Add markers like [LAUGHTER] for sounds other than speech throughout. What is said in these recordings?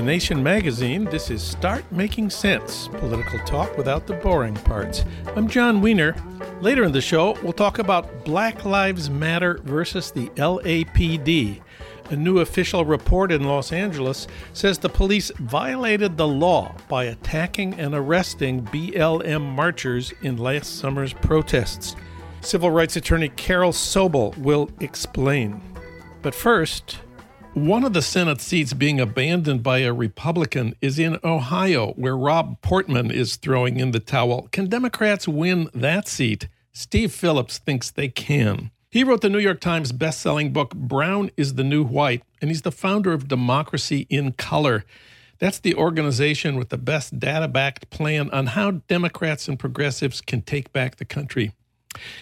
The Nation magazine, this is Start Making Sense political talk without the boring parts. I'm Jon Wiener. Later in the show, we'll talk about Black Lives Matter versus the LAPD. A new official report in Los Angeles says the police violated the law by attacking and arresting BLM marchers in last summer's protests. Civil rights attorney Carol Sobel will explain. But first, one of the Senate seats being abandoned by a Republican is in Ohio, where Rob Portman is throwing in the towel. Can Democrats win that seat? Steve Phillips thinks they can. He wrote the New York Times best-selling book Brown is the New White, and he's the founder of Democracy in Color. That's the organization with the best data-backed plan on how Democrats and progressives can take back the country.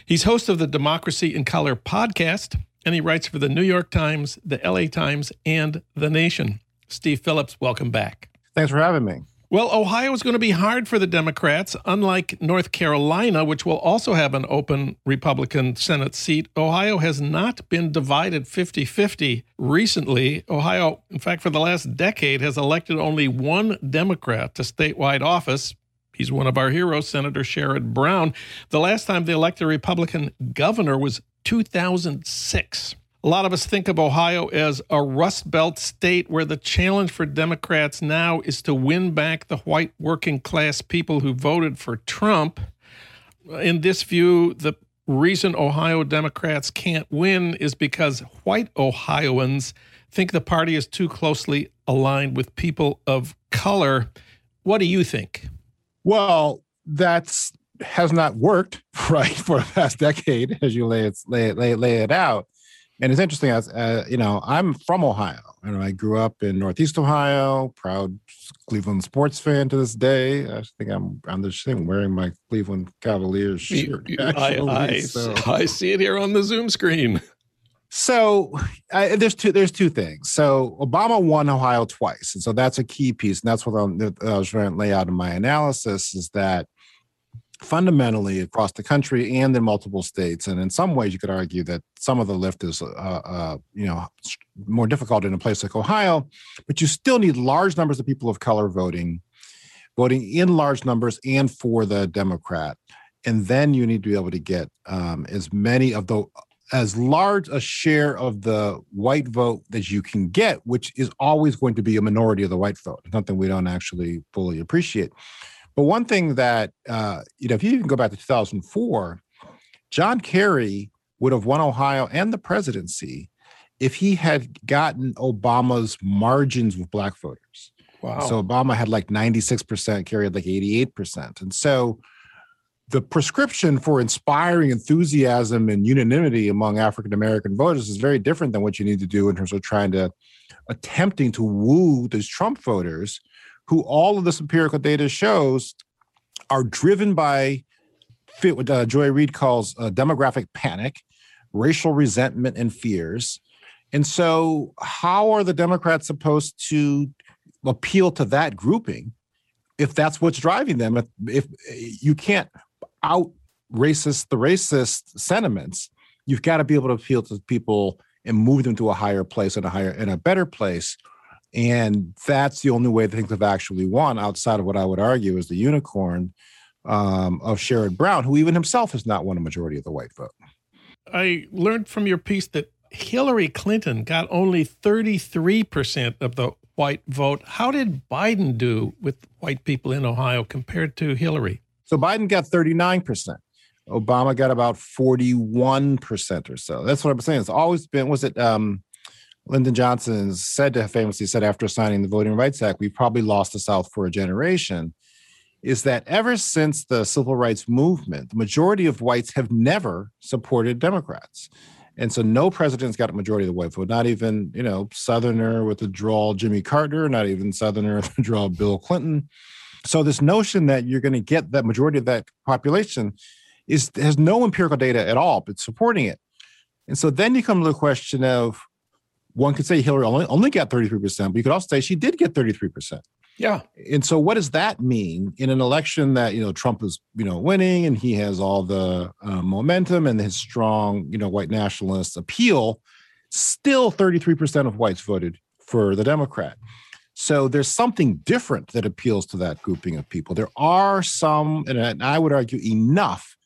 He's host of the Democracy in Color podcast and he writes for the New York Times, the LA Times, and The Nation. Steve Phillips, welcome back. Thanks for having me. Well, Ohio is going to be hard for the Democrats. Unlike North Carolina, which will also have an open Republican Senate seat, Ohio has not been divided 50 50 recently. Ohio, in fact, for the last decade, has elected only one Democrat to statewide office. He's one of our heroes, Senator Sherrod Brown. The last time they elected a Republican governor was 2006. A lot of us think of Ohio as a Rust Belt state where the challenge for Democrats now is to win back the white working class people who voted for Trump. In this view, the reason Ohio Democrats can't win is because white Ohioans think the party is too closely aligned with people of color. What do you think? Well, that's has not worked [LAUGHS] right for the past decade, as you lay it lay lay, lay it out. And it's interesting, as uh, you know, I'm from Ohio, and I grew up in Northeast Ohio. Proud Cleveland sports fan to this day. I think I'm on this thing wearing my Cleveland Cavaliers shirt. Actually, I, I, so. I see it here on the Zoom screen. So uh, there's two there's two things. So Obama won Ohio twice, and so that's a key piece, and that's what I'm, I was trying to lay out in my analysis is that fundamentally across the country and in multiple states. And in some ways, you could argue that some of the lift is, uh, uh, you know, more difficult in a place like Ohio, but you still need large numbers of people of color voting, voting in large numbers and for the Democrat. And then you need to be able to get um, as many of the as large a share of the white vote as you can get, which is always going to be a minority of the white vote, something we don't actually fully appreciate. But one thing that, uh, you know, if you even go back to 2004, John Kerry would have won Ohio and the presidency if he had gotten Obama's margins with black voters. Wow. So Obama had like 96%, Kerry had like 88%. And so the prescription for inspiring enthusiasm and unanimity among African American voters is very different than what you need to do in terms of trying to attempting to woo those Trump voters who all of this empirical data shows are driven by what uh, Joy Reid calls uh, demographic panic, racial resentment, and fears. And so, how are the Democrats supposed to appeal to that grouping if that's what's driving them? If, if you can't out racist the racist sentiments, you've got to be able to appeal to people and move them to a higher place and a higher and a better place and that's the only way things have actually won outside of what I would argue is the unicorn um, of Sherrod Brown, who even himself has not won a majority of the white vote. I learned from your piece that Hillary Clinton got only 33% of the white vote. How did Biden do with white people in Ohio compared to Hillary? So Biden got 39%. Obama got about 41% or so. That's what I'm saying. It's always been, was it um, Lyndon Johnson said to famously said after signing the Voting Rights Act, we probably lost the South for a generation. Is that ever since the civil rights movement, the majority of whites have never supported Democrats. And so no president's got a majority of the white vote, not even, you know, Southerner with the draw Jimmy Carter, not even Southerner with the draw Bill Clinton. So this notion that you're going to get that majority of that population is has no empirical data at all, but supporting it. And so then you come to the question of one could say Hillary only, only got 33%, but you could also say she did get 33%. Yeah. And so what does that mean in an election that, you know, Trump is, you know, winning and he has all the uh, momentum and his strong, you know, white nationalist appeal, still 33% of whites voted for the Democrat. So there's something different that appeals to that grouping of people. There are some, and I would argue enough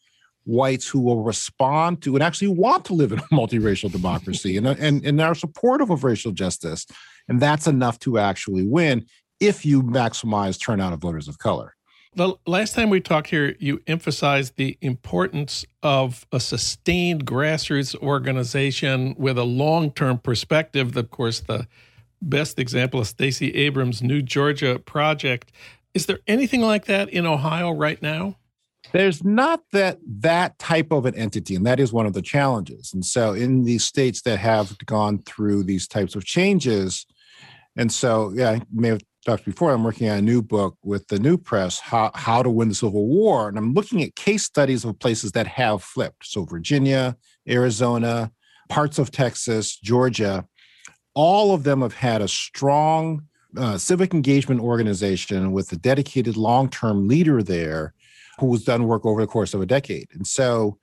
whites who will respond to and actually want to live in a [LAUGHS] multiracial democracy and, and, and are supportive of racial justice. And that's enough to actually win if you maximize turnout of voters of color. The last time we talked here, you emphasized the importance of a sustained grassroots organization with a long term perspective. Of course, the best example is Stacey Abrams' New Georgia Project. Is there anything like that in Ohio right now? There's not that that type of an entity, and that is one of the challenges. And so, in these states that have gone through these types of changes, and so yeah, I may have talked before, I'm working on a new book with the New Press, how, how to win the Civil War. And I'm looking at case studies of places that have flipped. So Virginia, Arizona, parts of Texas, Georgia, all of them have had a strong uh, civic engagement organization with a dedicated long-term leader there who's done work over the course of a decade. And so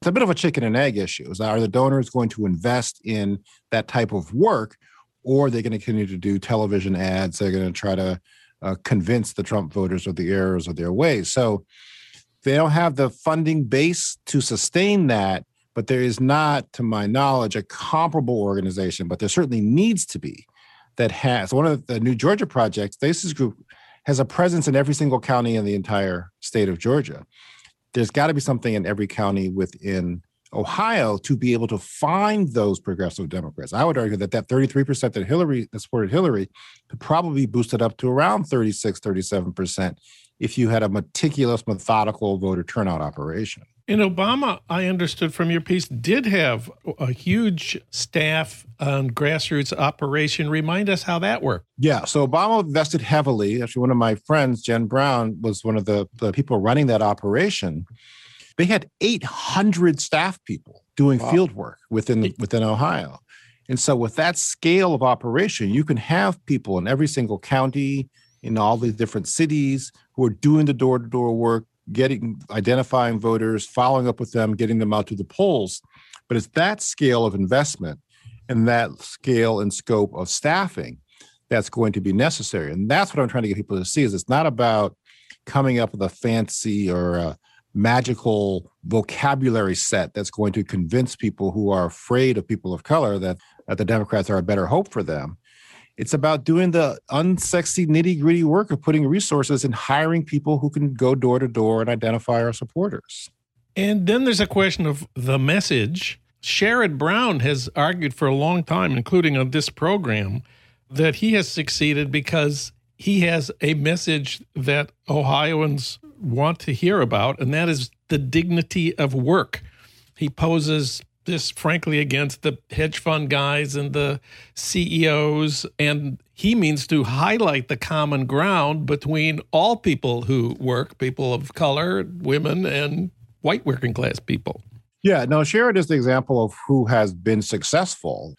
it's a bit of a chicken and egg issue. Is are the donors going to invest in that type of work or are they're going to continue to do television ads. They're going to try to uh, convince the Trump voters of the errors of their ways. So they don't have the funding base to sustain that. But there is not, to my knowledge, a comparable organization, but there certainly needs to be that has one of the New Georgia projects, Stacey's group has a presence in every single county in the entire state of Georgia. There's got to be something in every county within Ohio to be able to find those progressive Democrats. I would argue that that 33% that Hillary that supported Hillary could probably be boosted up to around 36, 37% if you had a meticulous, methodical voter turnout operation. In Obama, I understood from your piece, did have a huge staff and grassroots operation. Remind us how that worked. Yeah, so Obama invested heavily. Actually, one of my friends, Jen Brown, was one of the, the people running that operation. They had 800 staff people doing wow. field work within within Ohio. And so with that scale of operation, you can have people in every single county, in all the different cities who are doing the door-to-door work, getting identifying voters, following up with them, getting them out to the polls. But it's that scale of investment and that scale and scope of staffing that's going to be necessary. And that's what I'm trying to get people to see is it's not about coming up with a fancy or a, magical vocabulary set that's going to convince people who are afraid of people of color that, that the Democrats are a better hope for them. It's about doing the unsexy, nitty gritty work of putting resources and hiring people who can go door to door and identify our supporters. And then there's a question of the message. Sherrod Brown has argued for a long time, including on this program, that he has succeeded because he has a message that Ohioans want to hear about, and that is the dignity of work. He poses this, frankly, against the hedge fund guys and the CEOs, and he means to highlight the common ground between all people who work people of color, women, and white working class people. Yeah, no, Sherrod is the example of who has been successful.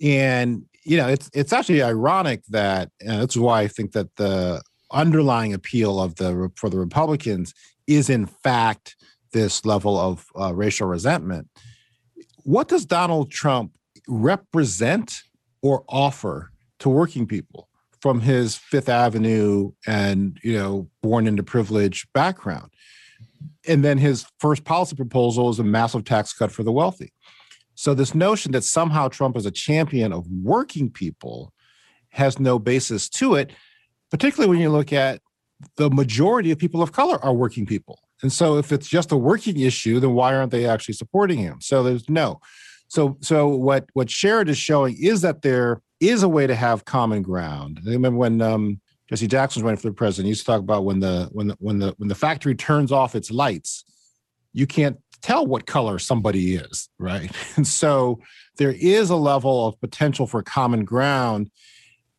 And you know, it's it's actually ironic that that's why I think that the underlying appeal of the for the Republicans is in fact this level of uh, racial resentment. What does Donald Trump represent or offer to working people from his Fifth Avenue and you know born into privilege background? And then his first policy proposal is a massive tax cut for the wealthy. So, this notion that somehow Trump is a champion of working people has no basis to it, particularly when you look at the majority of people of color are working people. And so, if it's just a working issue, then why aren't they actually supporting him? So, there's no. So, so what what Sherrod is showing is that there is a way to have common ground. I remember when um, Jesse Jackson was running for the president. He used to talk about when the when the when the when the factory turns off its lights, you can't tell what color somebody is, right? [LAUGHS] And so there is a level of potential for common ground,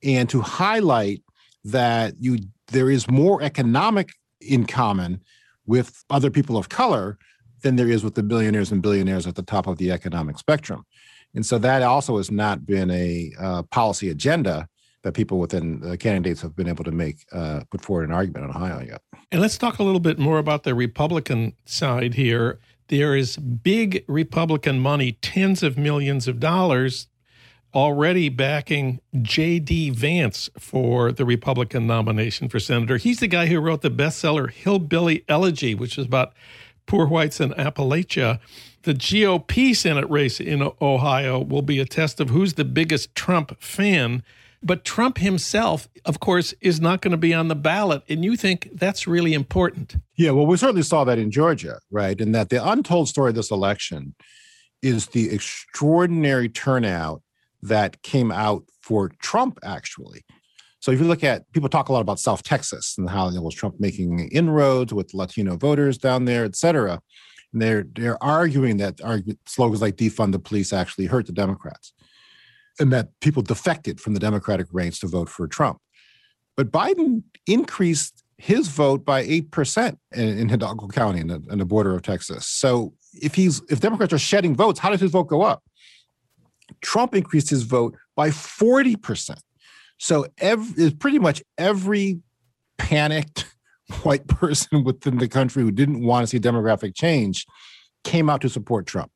and to highlight that you there is more economic in common with other people of color than there is with the billionaires and billionaires at the top of the economic spectrum. And so that also has not been a uh, policy agenda that people within the candidates have been able to make uh, put forward an argument in Ohio yet. And let's talk a little bit more about the Republican side here. There is big Republican money, tens of millions of dollars, already backing J.D. Vance for the Republican nomination for senator. He's the guy who wrote the bestseller Hillbilly Elegy, which is about poor whites in Appalachia. The GOP Senate race in Ohio will be a test of who's the biggest Trump fan. But Trump himself, of course, is not going to be on the ballot. And you think that's really important. Yeah, well, we certainly saw that in Georgia, right? And that the untold story of this election is the extraordinary turnout that came out for Trump, actually. So if you look at people talk a lot about South Texas and how know, was Trump making inroads with Latino voters down there, et cetera. And they're they're arguing that slogans like defund the police actually hurt the Democrats and that people defected from the Democratic ranks to vote for Trump. But Biden increased his vote by 8% in, in Hidalgo County in the, in the border of Texas. So if he's if Democrats are shedding votes, how does his vote go up? Trump increased his vote by 40%. So every, pretty much every panicked [LAUGHS] white person within the country who didn't want to see demographic change came out to support Trump.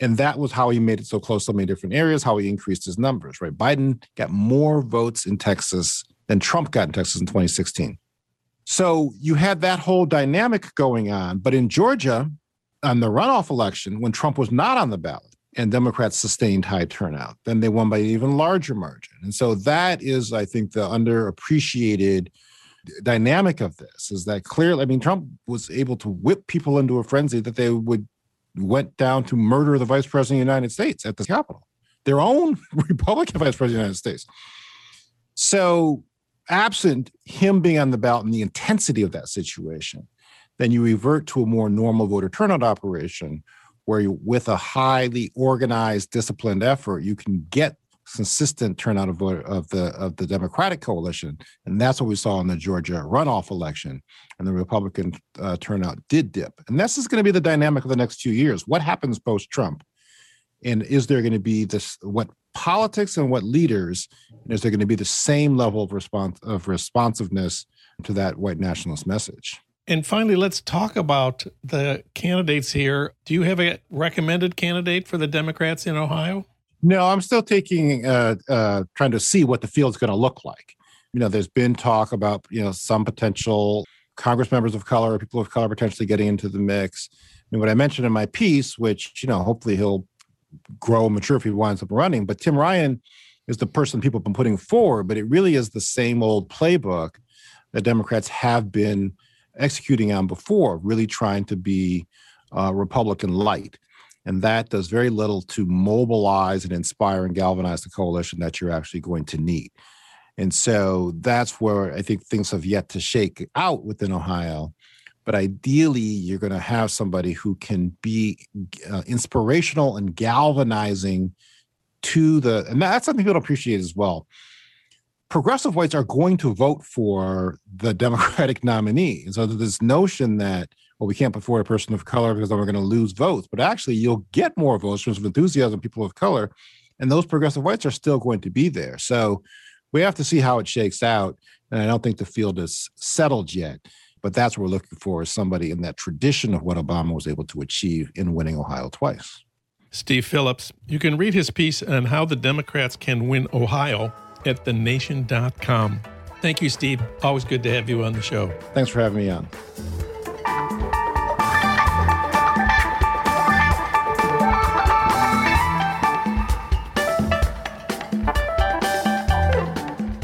And that was how he made it so close to many different areas, how he increased his numbers, right? Biden got more votes in Texas than Trump got in Texas in 2016. So you had that whole dynamic going on. But in Georgia, on the runoff election, when Trump was not on the ballot and Democrats sustained high turnout, then they won by an even larger margin. And so that is, I think, the underappreciated dynamic of this is that clearly, I mean, Trump was able to whip people into a frenzy that they would went down to murder the vice president of the United States at the Capitol, their own [LAUGHS] Republican vice president of the United States. So, absent him being on the ballot and the intensity of that situation, then you revert to a more normal voter turnout operation where you, with a highly organized, disciplined effort, you can get consistent turnout of of the of the Democratic coalition, and that's what we saw in the Georgia runoff election. And the Republican uh, turnout did dip, and this is going to be the dynamic of the next few years. What happens post Trump, and is there going to be this what politics and what leaders? is there going to be the same level of response of responsiveness to that white nationalist message? And finally, let's talk about the candidates here. Do you have a recommended candidate for the Democrats in Ohio? No, I'm still taking, uh, uh, trying to see what the field's going to look like. You know, there's been talk about, you know, some potential Congress members of color, people of color potentially getting into the mix. And what I mentioned in my piece, which, you know, hopefully he'll grow and mature if he winds up running, but Tim Ryan is the person people have been putting forward, but it really is the same old playbook that Democrats have been executing on before, really trying to be uh, Republican light. And that does very little to mobilize and inspire and galvanize the coalition that you're actually going to need. And so that's where I think things have yet to shake out within Ohio. But ideally, you're going to have somebody who can be uh, inspirational and galvanizing to the, and that's something people appreciate as well. Progressive whites are going to vote for the Democratic [LAUGHS] nominee. And so this notion that well, we can't put forward a person of color because then we're going to lose votes. But actually, you'll get more votes from enthusiasm, people of color, and those progressive whites are still going to be there. So we have to see how it shakes out. And I don't think the field is settled yet. But that's what we're looking for is somebody in that tradition of what Obama was able to achieve in winning Ohio twice. Steve Phillips. You can read his piece on how the Democrats can win Ohio at thenation.com. Thank you, Steve. Always good to have you on the show. Thanks for having me on.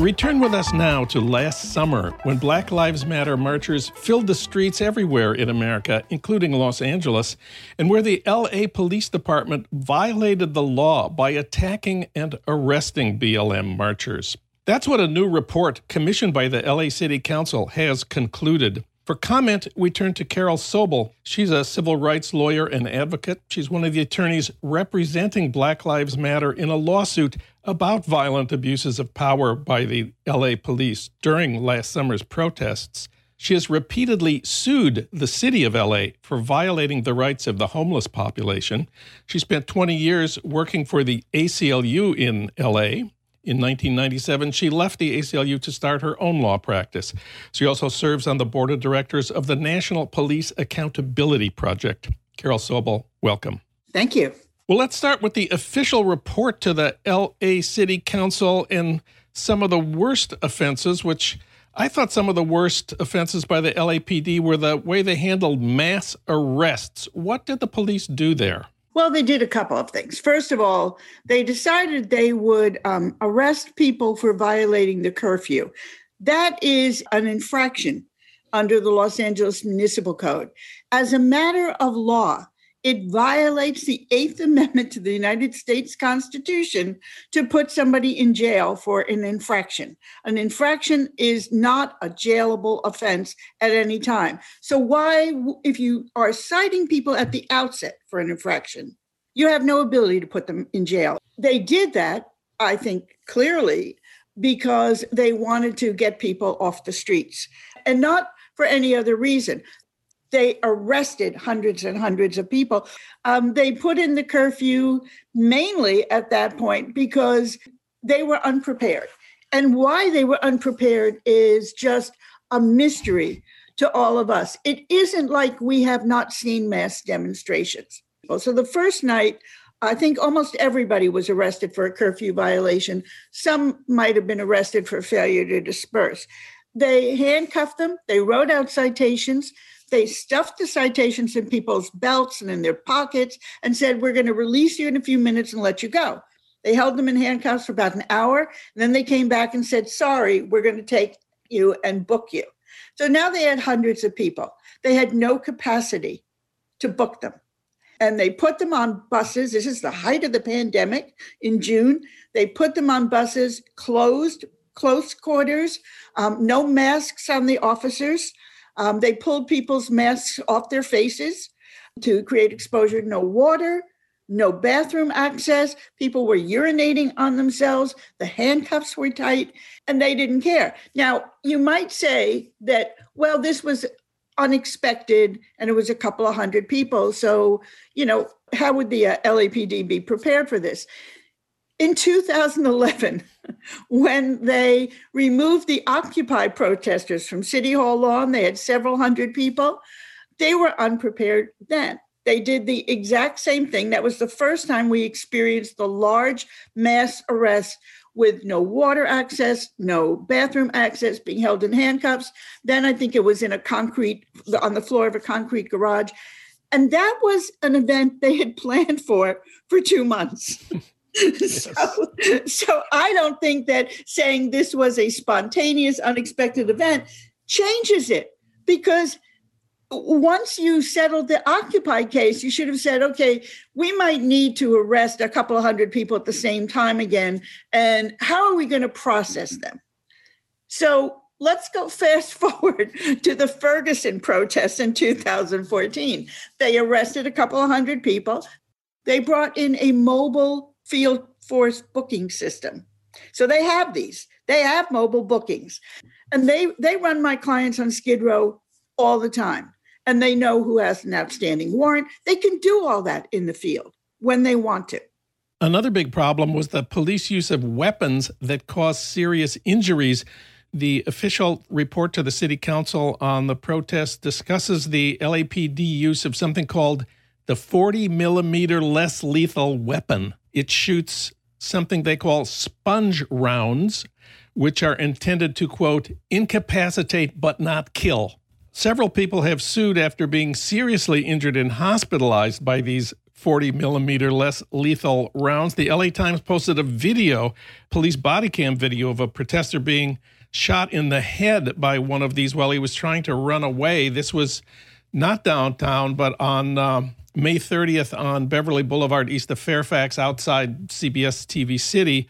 Return with us now to last summer when Black Lives Matter marchers filled the streets everywhere in America, including Los Angeles, and where the LA Police Department violated the law by attacking and arresting BLM marchers. That's what a new report commissioned by the LA City Council has concluded. For comment, we turn to Carol Sobel. She's a civil rights lawyer and advocate. She's one of the attorneys representing Black Lives Matter in a lawsuit about violent abuses of power by the LA police during last summer's protests. She has repeatedly sued the city of LA for violating the rights of the homeless population. She spent 20 years working for the ACLU in LA in 1997, she left the ACLU to start her own law practice. She also serves on the board of directors of the National Police Accountability Project. Carol Sobel, welcome. Thank you. Well, let's start with the official report to the LA City Council and some of the worst offenses, which I thought some of the worst offenses by the LAPD were the way they handled mass arrests. What did the police do there? Well, they did a couple of things. First of all, they decided they would um, arrest people for violating the curfew. That is an infraction under the Los Angeles Municipal Code. As a matter of law, it violates the Eighth Amendment to the United States Constitution to put somebody in jail for an infraction. An infraction is not a jailable offense at any time. So, why, if you are citing people at the outset for an infraction, you have no ability to put them in jail? They did that, I think, clearly because they wanted to get people off the streets and not for any other reason they arrested hundreds and hundreds of people. Um, they put in the curfew mainly at that point because they were unprepared. And why they were unprepared is just a mystery to all of us. It isn't like we have not seen mass demonstrations. So the first night, I think almost everybody was arrested for a curfew violation. Some might have been arrested for failure to disperse. They handcuffed them, they wrote out citations, they stuffed the citations in people's belts and in their pockets and said, We're going to release you in a few minutes and let you go. They held them in handcuffs for about an hour. And then they came back and said, Sorry, we're going to take you and book you. So now they had hundreds of people. They had no capacity to book them. And they put them on buses. This is the height of the pandemic in June. They put them on buses, closed, close quarters, um, no masks on the officers. Um, they pulled people's masks off their faces to create exposure. No water, no bathroom access. People were urinating on themselves. The handcuffs were tight, and they didn't care. Now, you might say that, well, this was unexpected and it was a couple of hundred people. So, you know, how would the uh, LAPD be prepared for this? In 2011, when they removed the Occupy protesters from City Hall lawn, they had several hundred people. They were unprepared then. They did the exact same thing. That was the first time we experienced the large mass arrest with no water access, no bathroom access, being held in handcuffs. Then I think it was in a concrete, on the floor of a concrete garage. And that was an event they had [LAUGHS] planned for for two months. [LAUGHS] [LAUGHS] so, so I don't think that saying this was a spontaneous, unexpected event changes it because once you settled the Occupy case, you should have said, okay, we might need to arrest a couple of hundred people at the same time again. And how are we going to process them? So let's go fast [LAUGHS] forward to the Ferguson protests in 2014. They arrested a couple of hundred people. They brought in a mobile field force booking system. So they have these. They have mobile bookings. And they they run my clients on Skid Row all the time. And they know who has an outstanding warrant. They can do all that in the field when they want to. Another big problem was the police use of weapons that cause serious injuries. The official report to the city council on the protest discusses the LAPD use of something called the 40 millimeter less lethal weapon. It shoots something they call sponge rounds, which are intended to, quote, incapacitate but not kill. Several people have sued after being seriously injured and hospitalized by these 40 millimeter less lethal rounds. The LA Times posted a video, police body cam video of a protester being shot in the head by one of these while he was trying to run away. This was not downtown, but on um, May 30th on Beverly Boulevard, east of Fairfax, outside CBS TV City.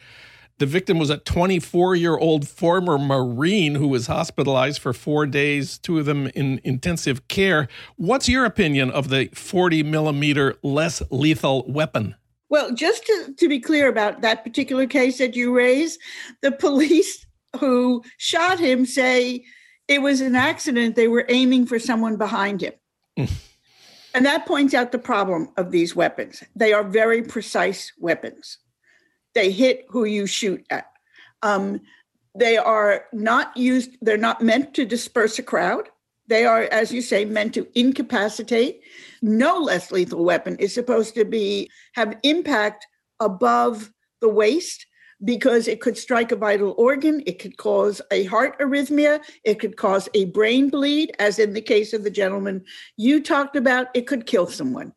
The victim was a 24 year old former Marine who was hospitalized for four days, two of them in intensive care. What's your opinion of the 40 millimeter less lethal weapon? Well, just to, to be clear about that particular case that you raised, the police who shot him say it was an accident. They were aiming for someone behind him. Mm. And that points out the problem of these weapons. They are very precise weapons they hit who you shoot at. Um, they are not used, they're not meant to disperse a crowd. They are, as you say, meant to incapacitate. No less lethal weapon is supposed to be have impact above the waist because it could strike a vital organ, it could cause a heart arrhythmia, it could cause a brain bleed, as in the case of the gentleman you talked about, it could kill someone.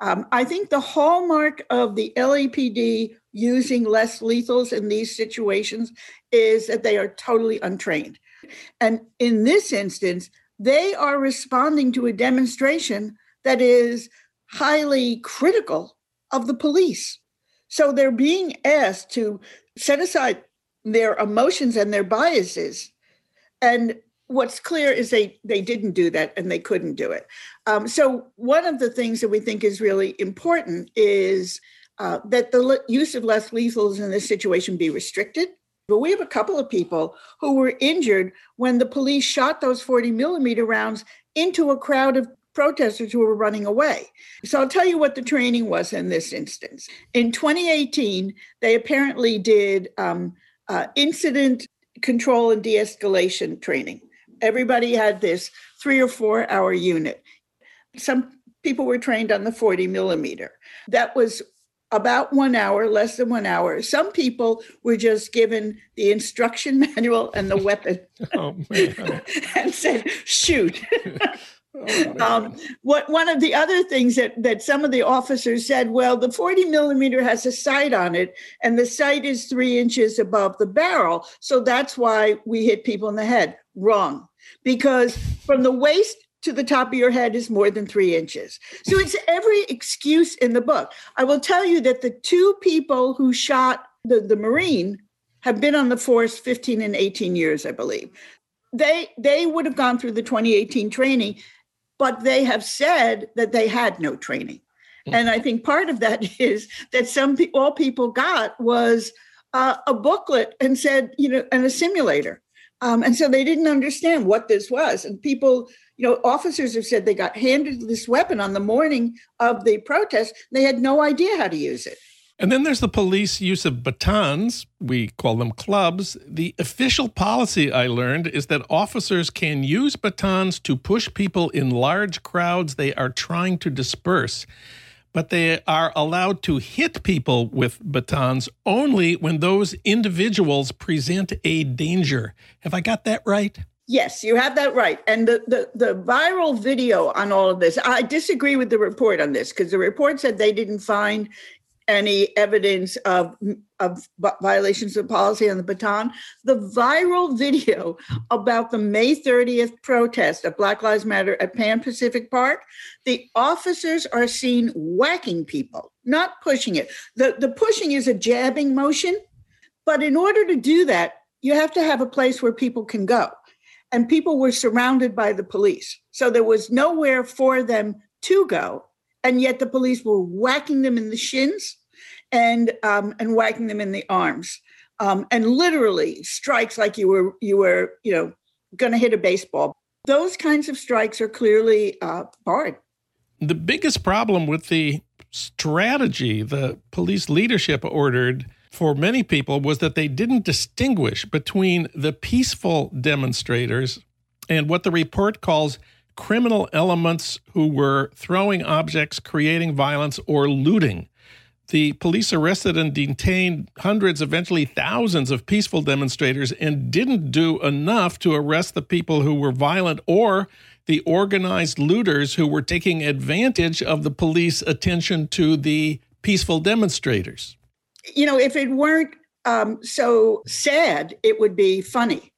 Um, I think the hallmark of the LAPD using less lethals in these situations is that they are totally untrained. And in this instance, they are responding to a demonstration that is highly critical of the police. So they're being asked to set aside their emotions and their biases and what's clear is they they didn't do that and they couldn't do it. Um, so one of the things that we think is really important is uh, that the use of less lethals in this situation be restricted. But we have a couple of people who were injured when the police shot those 40 millimeter rounds into a crowd of protesters who were running away. So I'll tell you what the training was in this instance. In 2018, they apparently did um, uh, incident control and de escalation training everybody had this three or four hour unit. Some people were trained on the 40 millimeter. That was about one hour, less than one hour. Some people were just given the instruction [LAUGHS] manual and the weapon [LAUGHS] oh, [LAUGHS] and said, shoot. Oh, um, what one of the other things that that some of the officers said, well, the 40 millimeter has a sight on it, and the sight is three inches above the barrel, so that's why we hit people in the head. Wrong, because from the waist to the top of your head is more than three inches. So it's every excuse in the book. I will tell you that the two people who shot the, the Marine have been on the force 15 and 18 years, I believe. They they would have gone through the 2018 training, but they have said that they had no training. Hmm. And I think part of that [LAUGHS] is that some all people got was uh, a booklet and said, you know, and a simulator. Um, and so they didn't understand what this was. And people, you know, officers have said they got handed this weapon on the morning of the protest. They had no idea how to use it. And then there's the police use of batons. We call them clubs. The official policy I learned is that officers can use batons to push people in large crowds they are trying to disperse but they are allowed to hit people with batons only when those individuals present a danger. Have I got that right? Yes, you have that right. And the, the, the viral video on all of this, I disagree with the report on this because the report said they didn't find any evidence of, of violations of policy on the baton. The viral video about the May 30th protest of Black Lives Matter at Pan Pacific Park, the officers are seen whacking people, not pushing it. The, the pushing is a jabbing motion, but in order to do that, you have to have a place where people can go. And people were surrounded by the police. So there was nowhere for them to go and yet the police were whacking them in the shins and um, and whacking them in the arms, um, and literally strikes like you were you were you know going to hit a baseball. Those kinds of strikes are clearly uh, barred. The biggest problem with the strategy the police leadership ordered for many people was that they didn't distinguish between the peaceful demonstrators and what the report calls criminal elements who were throwing objects, creating violence, or looting. The police arrested and detained hundreds, eventually thousands of peaceful demonstrators and didn't do enough to arrest the people who were violent or the organized looters who were taking advantage of the police attention to the peaceful demonstrators. You know, if it weren't um, so sad, it would be funny.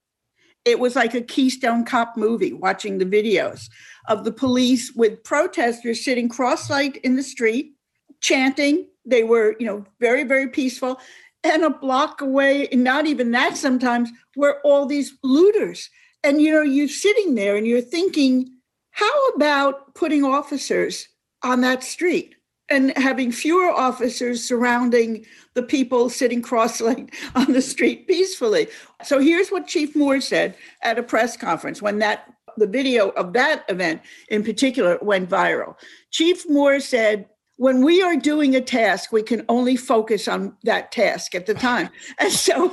It was like a Keystone Cop movie, watching the videos of the police with protesters sitting cross-legged in the street, chanting. They were, you know, very, very peaceful. And a block away, not even that sometimes, were all these looters. And you know, you're sitting there and you're thinking, how about putting officers on that street? and having fewer officers surrounding the people sitting cross-legged [LAUGHS] on the street peacefully. So here's what Chief Moore said at a press conference when that the video of that event in particular went viral. Chief Moore said, when we are doing a task, we can only focus on that task at the time. [LAUGHS] And so,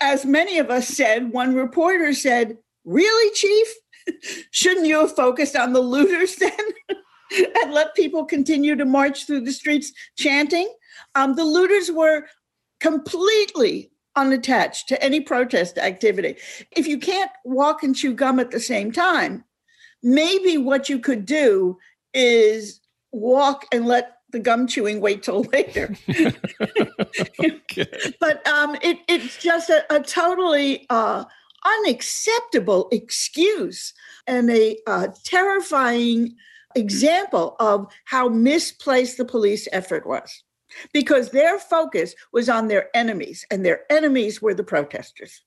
as many of us said, one reporter said, Really, Chief? [LAUGHS] Shouldn't you have focused on the looters [LAUGHS] then? and let people continue to march through the streets chanting. Um, the looters were completely unattached to any protest activity. If you can't walk and chew gum at the same time, maybe what you could do is walk and let the gum chewing wait till later. okay. [LAUGHS] But um, it, it's just a, a totally uh, unacceptable excuse and a uh, terrifying example of how misplaced the police effort was because their focus was on their enemies, and their enemies were the protesters.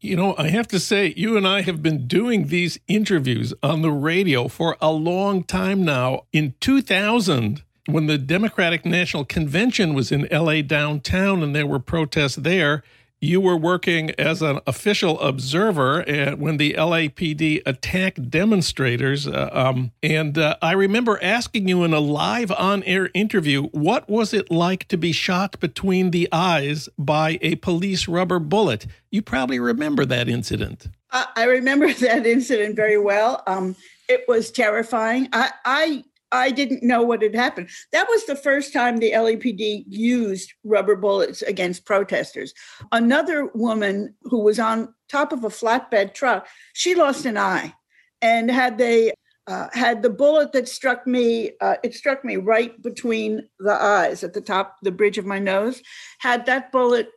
You know, I have to say, you and I have been doing these interviews on the radio for a long time now. In 2000, when the Democratic National Convention was in LA downtown and there were protests there, you were working as an official observer when the LAPD attacked demonstrators. Uh, um, and uh, I remember asking you in a live on air interview, what was it like to be shot between the eyes by a police rubber bullet? You probably remember that incident. I remember [LAUGHS] that incident very well. Um, it was terrifying. I, I I didn't know what had happened. That was the first time the LAPD used rubber bullets against protesters. Another woman who was on top of a flatbed truck, she lost an eye, and had they uh, had the bullet that struck me, uh, it struck me right between the eyes at the top, the bridge of my nose. Had that bullet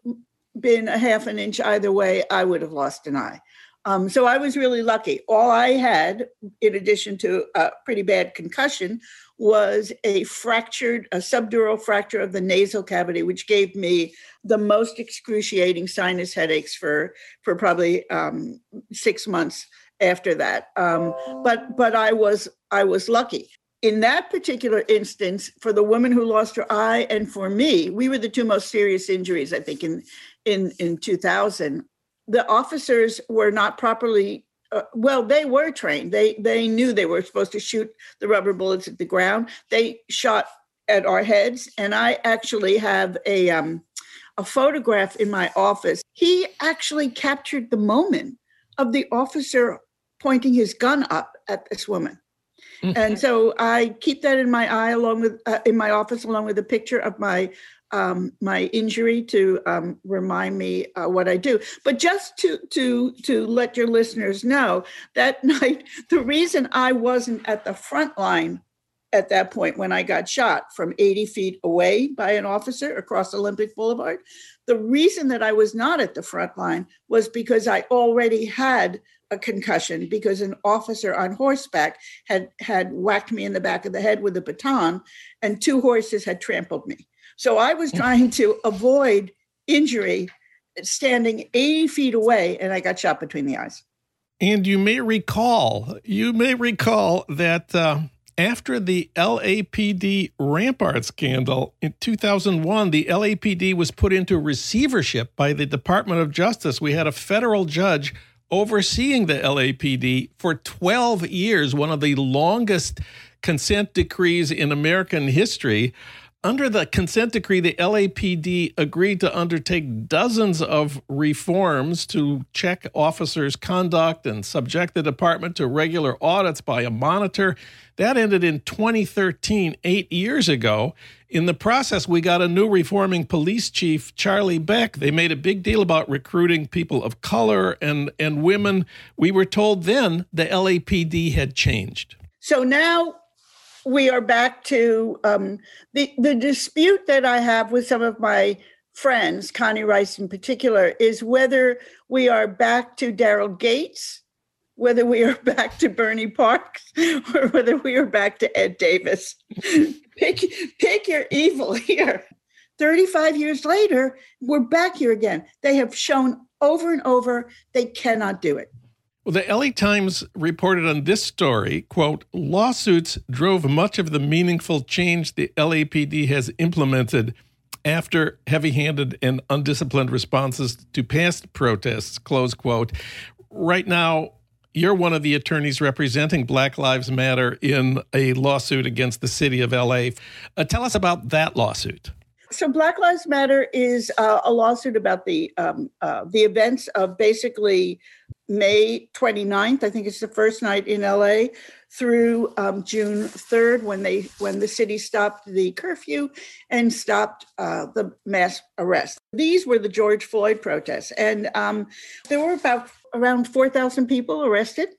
been a half an inch either way, I would have lost an eye. Um, so I was really lucky. All I had, in addition to a pretty bad concussion, was a fractured, a subdural fracture of the nasal cavity, which gave me the most excruciating sinus headaches for for probably um, six months after that. Um, but but I was I was lucky. In that particular instance, for the woman who lost her eye, and for me, we were the two most serious injuries, I think, in in in 2000 the officers were not properly uh, well they were trained. They they knew they were supposed to shoot the rubber bullets at the ground. They shot at our heads and i actually have a um a photograph in my office. He actually captured the moment of the officer pointing his gun up at this woman. Mm-hmm. and so i keep that in my eye along with uh, in my office along with a picture of my um, my injury to um, remind me uh, what I do. But just to to to let your listeners know that [LAUGHS] night, the reason I wasn't at the front line at that point when I got shot from 80 feet away by an officer across Olympic Boulevard, the reason that I was not at the front line was because I already had a concussion because an officer on horseback had had whacked me in the back of the head with a baton and two horses had trampled me so I was trying to avoid injury standing 80 feet away and I got shot between the eyes. And you may recall, you may recall that uh, after the LAPD Rampart scandal in 2001, the LAPD was put into receivership by the Department of Justice. We had a federal judge overseeing the LAPD for 12 years, one of the longest consent decrees in American history. Under the consent decree, the LAPD agreed to undertake dozens of reforms to check officers' conduct and subject the department to regular audits by a monitor. That ended in 2013, eight years ago. In the process, we got a new reforming police chief, Charlie Beck. They made a big deal about recruiting people of color and, and women. We were told then the LAPD had changed. So now we are back to um, the the dispute that I have with some of my friends, Connie Rice in particular, is whether we are back to Daryl Gates, whether we are [LAUGHS] back to Bernie Parks, [LAUGHS] or whether we are back to Ed Davis. [LAUGHS] pick pick your evil here. 35 years later, we're back here again. They have shown over and over they cannot do it. Well, the LA Times reported on this story, quote, lawsuits drove much of the meaningful change the LAPD has implemented after heavy-handed and undisciplined responses to past protests, close quote. Right now, you're one of the attorneys representing Black Lives Matter in a lawsuit against the city of LA. Uh, tell us about that lawsuit. So, Black Lives Matter is uh, a lawsuit about the um, uh, the events of basically May 29th, I think it's the first night in LA, through um, June 3rd when they when the city stopped the curfew and stopped uh, the mass arrest. These were the George Floyd protests, and um, there were about around 4,000 people arrested,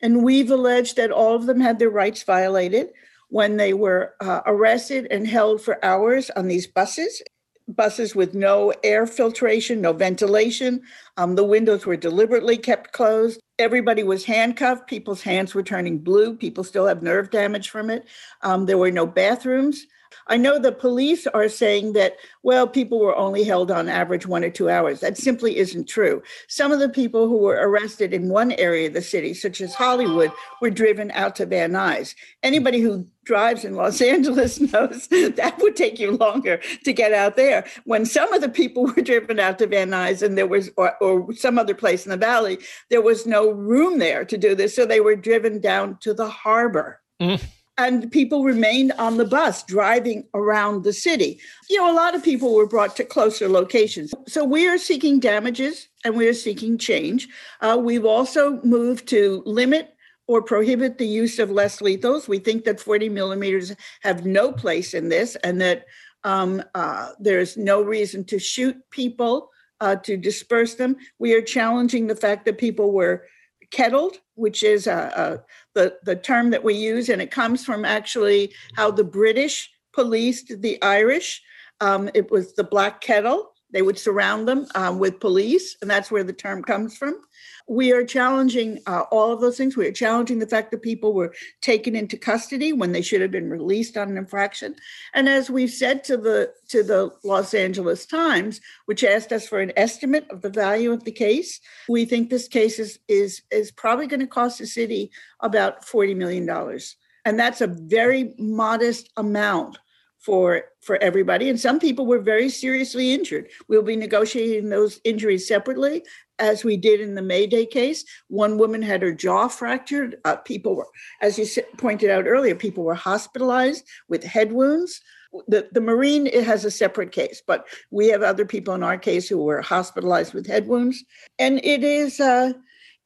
and we've alleged that all of them had their rights violated when they were uh, arrested and held for hours on these buses buses with no air filtration, no ventilation. Um, the windows were deliberately kept closed. Everybody was handcuffed. People's hands were turning blue. People still have nerve damage from it. Um, there were no bathrooms. I know the police are saying that, well, people were only held on average one or two hours. That simply isn't true. Some of the people who were arrested in one area of the city, such as Hollywood, were driven out to Van Nuys. Anybody who drives in Los [LAUGHS] Angeles knows that would take you longer to get out there. When some of the people [LAUGHS] were driven out to Van Nuys and there was, or, or some other place in the valley, there was no room there to do this. So they were driven down to the harbor. Mm and people remained on the bus driving around the city. You know, a lot of people were brought to closer locations. So we are seeking damages and we are seeking change. Uh, we've also moved to limit or prohibit the use of less lethals. We think that 40 millimeters have no place in this and that um, uh, there's no reason to shoot people, uh, to disperse them. We are challenging the fact that people were kettled, which is a, a, the, the term that we use, and it comes from actually how the British policed the Irish. Um, it was the black kettle. They would surround them um, with police, and that's where the term comes from we are challenging uh, all of those things. We are challenging the fact that people were taken into custody when they should have been released on an infraction. And as we've said to the to the Los Angeles Times, which asked us for an estimate of the value of the case, we think this case is is is probably going to cost the city about forty million dollars, and that's a very modest amount for for everybody. And some people were very seriously injured. We'll be negotiating those injuries separately as we did in the mayday case. One woman had her jaw fractured. Uh, people were as you pointed out earlier people were hospitalized with head wounds. The, the marine it has a separate case but we have other people in our case who were hospitalized with head wounds. And it is uh,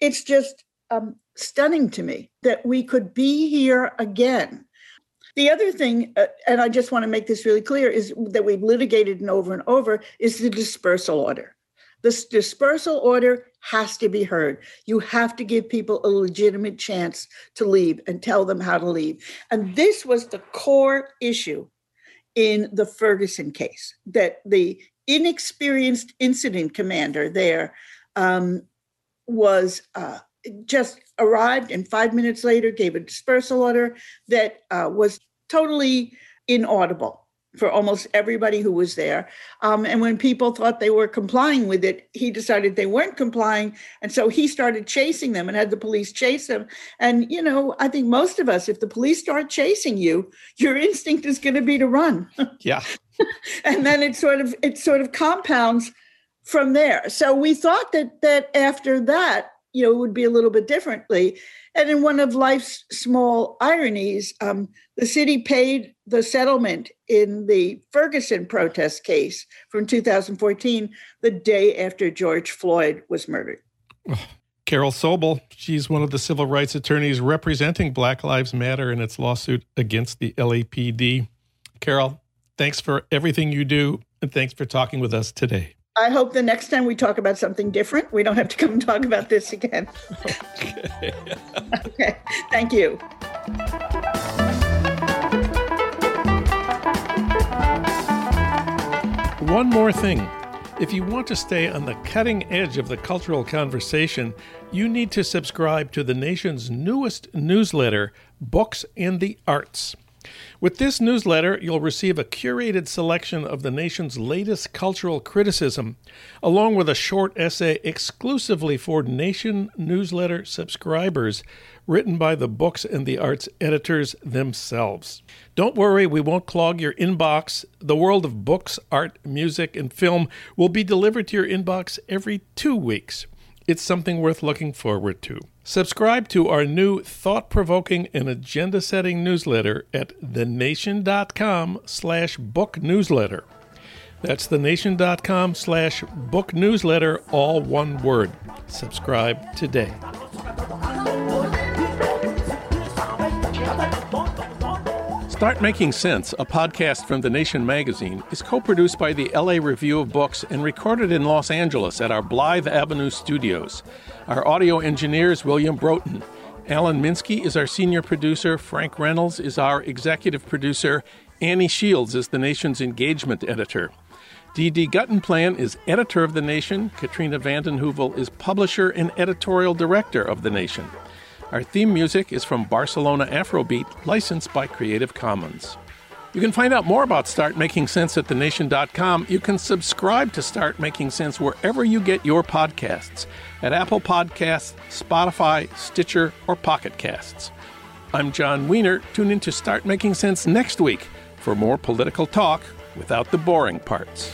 it's just um, stunning to me that we could be here again the other thing, uh, and I just want to make this really clear, is that we've litigated and over and over is the dispersal order. This dispersal order has to be heard. You have to give people a legitimate chance to leave and tell them how to leave. And this was the core issue in the Ferguson case that the inexperienced incident commander there um, was uh, just arrived and five minutes later gave a dispersal order that uh, was totally inaudible for almost everybody who was there. Um, and when people thought they were complying with it, he decided they weren't complying. And so he started chasing them and had the police chase them. And, you know, I think most of us, if the police start chasing you, your instinct is going to be to run. [LAUGHS] Yeah. and then it sort of, it sort of compounds from there. So we thought that, that after that, you know, it would be a little bit differently. And in one of life's small ironies, um, the city paid the settlement in the Ferguson protest case from 2014, the day after George Floyd was murdered. Carol Sobel, she's one of the civil rights attorneys representing Black Lives Matter in its lawsuit against the LAPD. Carol, thanks for everything you do, and thanks for talking with us today. I hope the next time we talk about something different, we don't have to come and [LAUGHS] talk about this again. Okay. [LAUGHS] okay. Thank you. One more thing. If you want to stay on the cutting edge of the cultural conversation, you need to subscribe to the nation's newest newsletter, Books and the Arts. With this newsletter, you'll receive a curated selection of the nation's latest cultural criticism, along with a short essay exclusively for Nation newsletter subscribers, written by the Books and the Arts editors themselves. Don't worry, we won't clog your inbox. The world of books, art, music, and film will be delivered to your inbox every two weeks. It's something worth looking forward to. Subscribe to our new thought-provoking and agenda-setting newsletter at thenation.com slash book newsletter. That's thenation.com slash book newsletter, all one word. Subscribe today. Start Making Sense, a podcast from The Nation magazine, is co produced by the LA Review of Books and recorded in Los Angeles at our Blythe Avenue studios. Our audio engineer is William Broughton. Alan Minsky is our senior producer. Frank Reynolds is our executive producer. Annie Shields is The Nation's engagement editor. D.D. Guttenplan is editor of The Nation. Katrina vanden Heuvel is publisher and editorial director of The Nation. Our theme music is from Barcelona Afrobeat, licensed by Creative Commons. You can find out more about Start Making Sense at thenation.com. You can subscribe to Start Making Sense wherever you get your podcasts at Apple Podcasts, Spotify, Stitcher, or Pocket Casts. I'm Jon Wiener. Tune in to Start Making Sense next week for more political talk without the boring parts.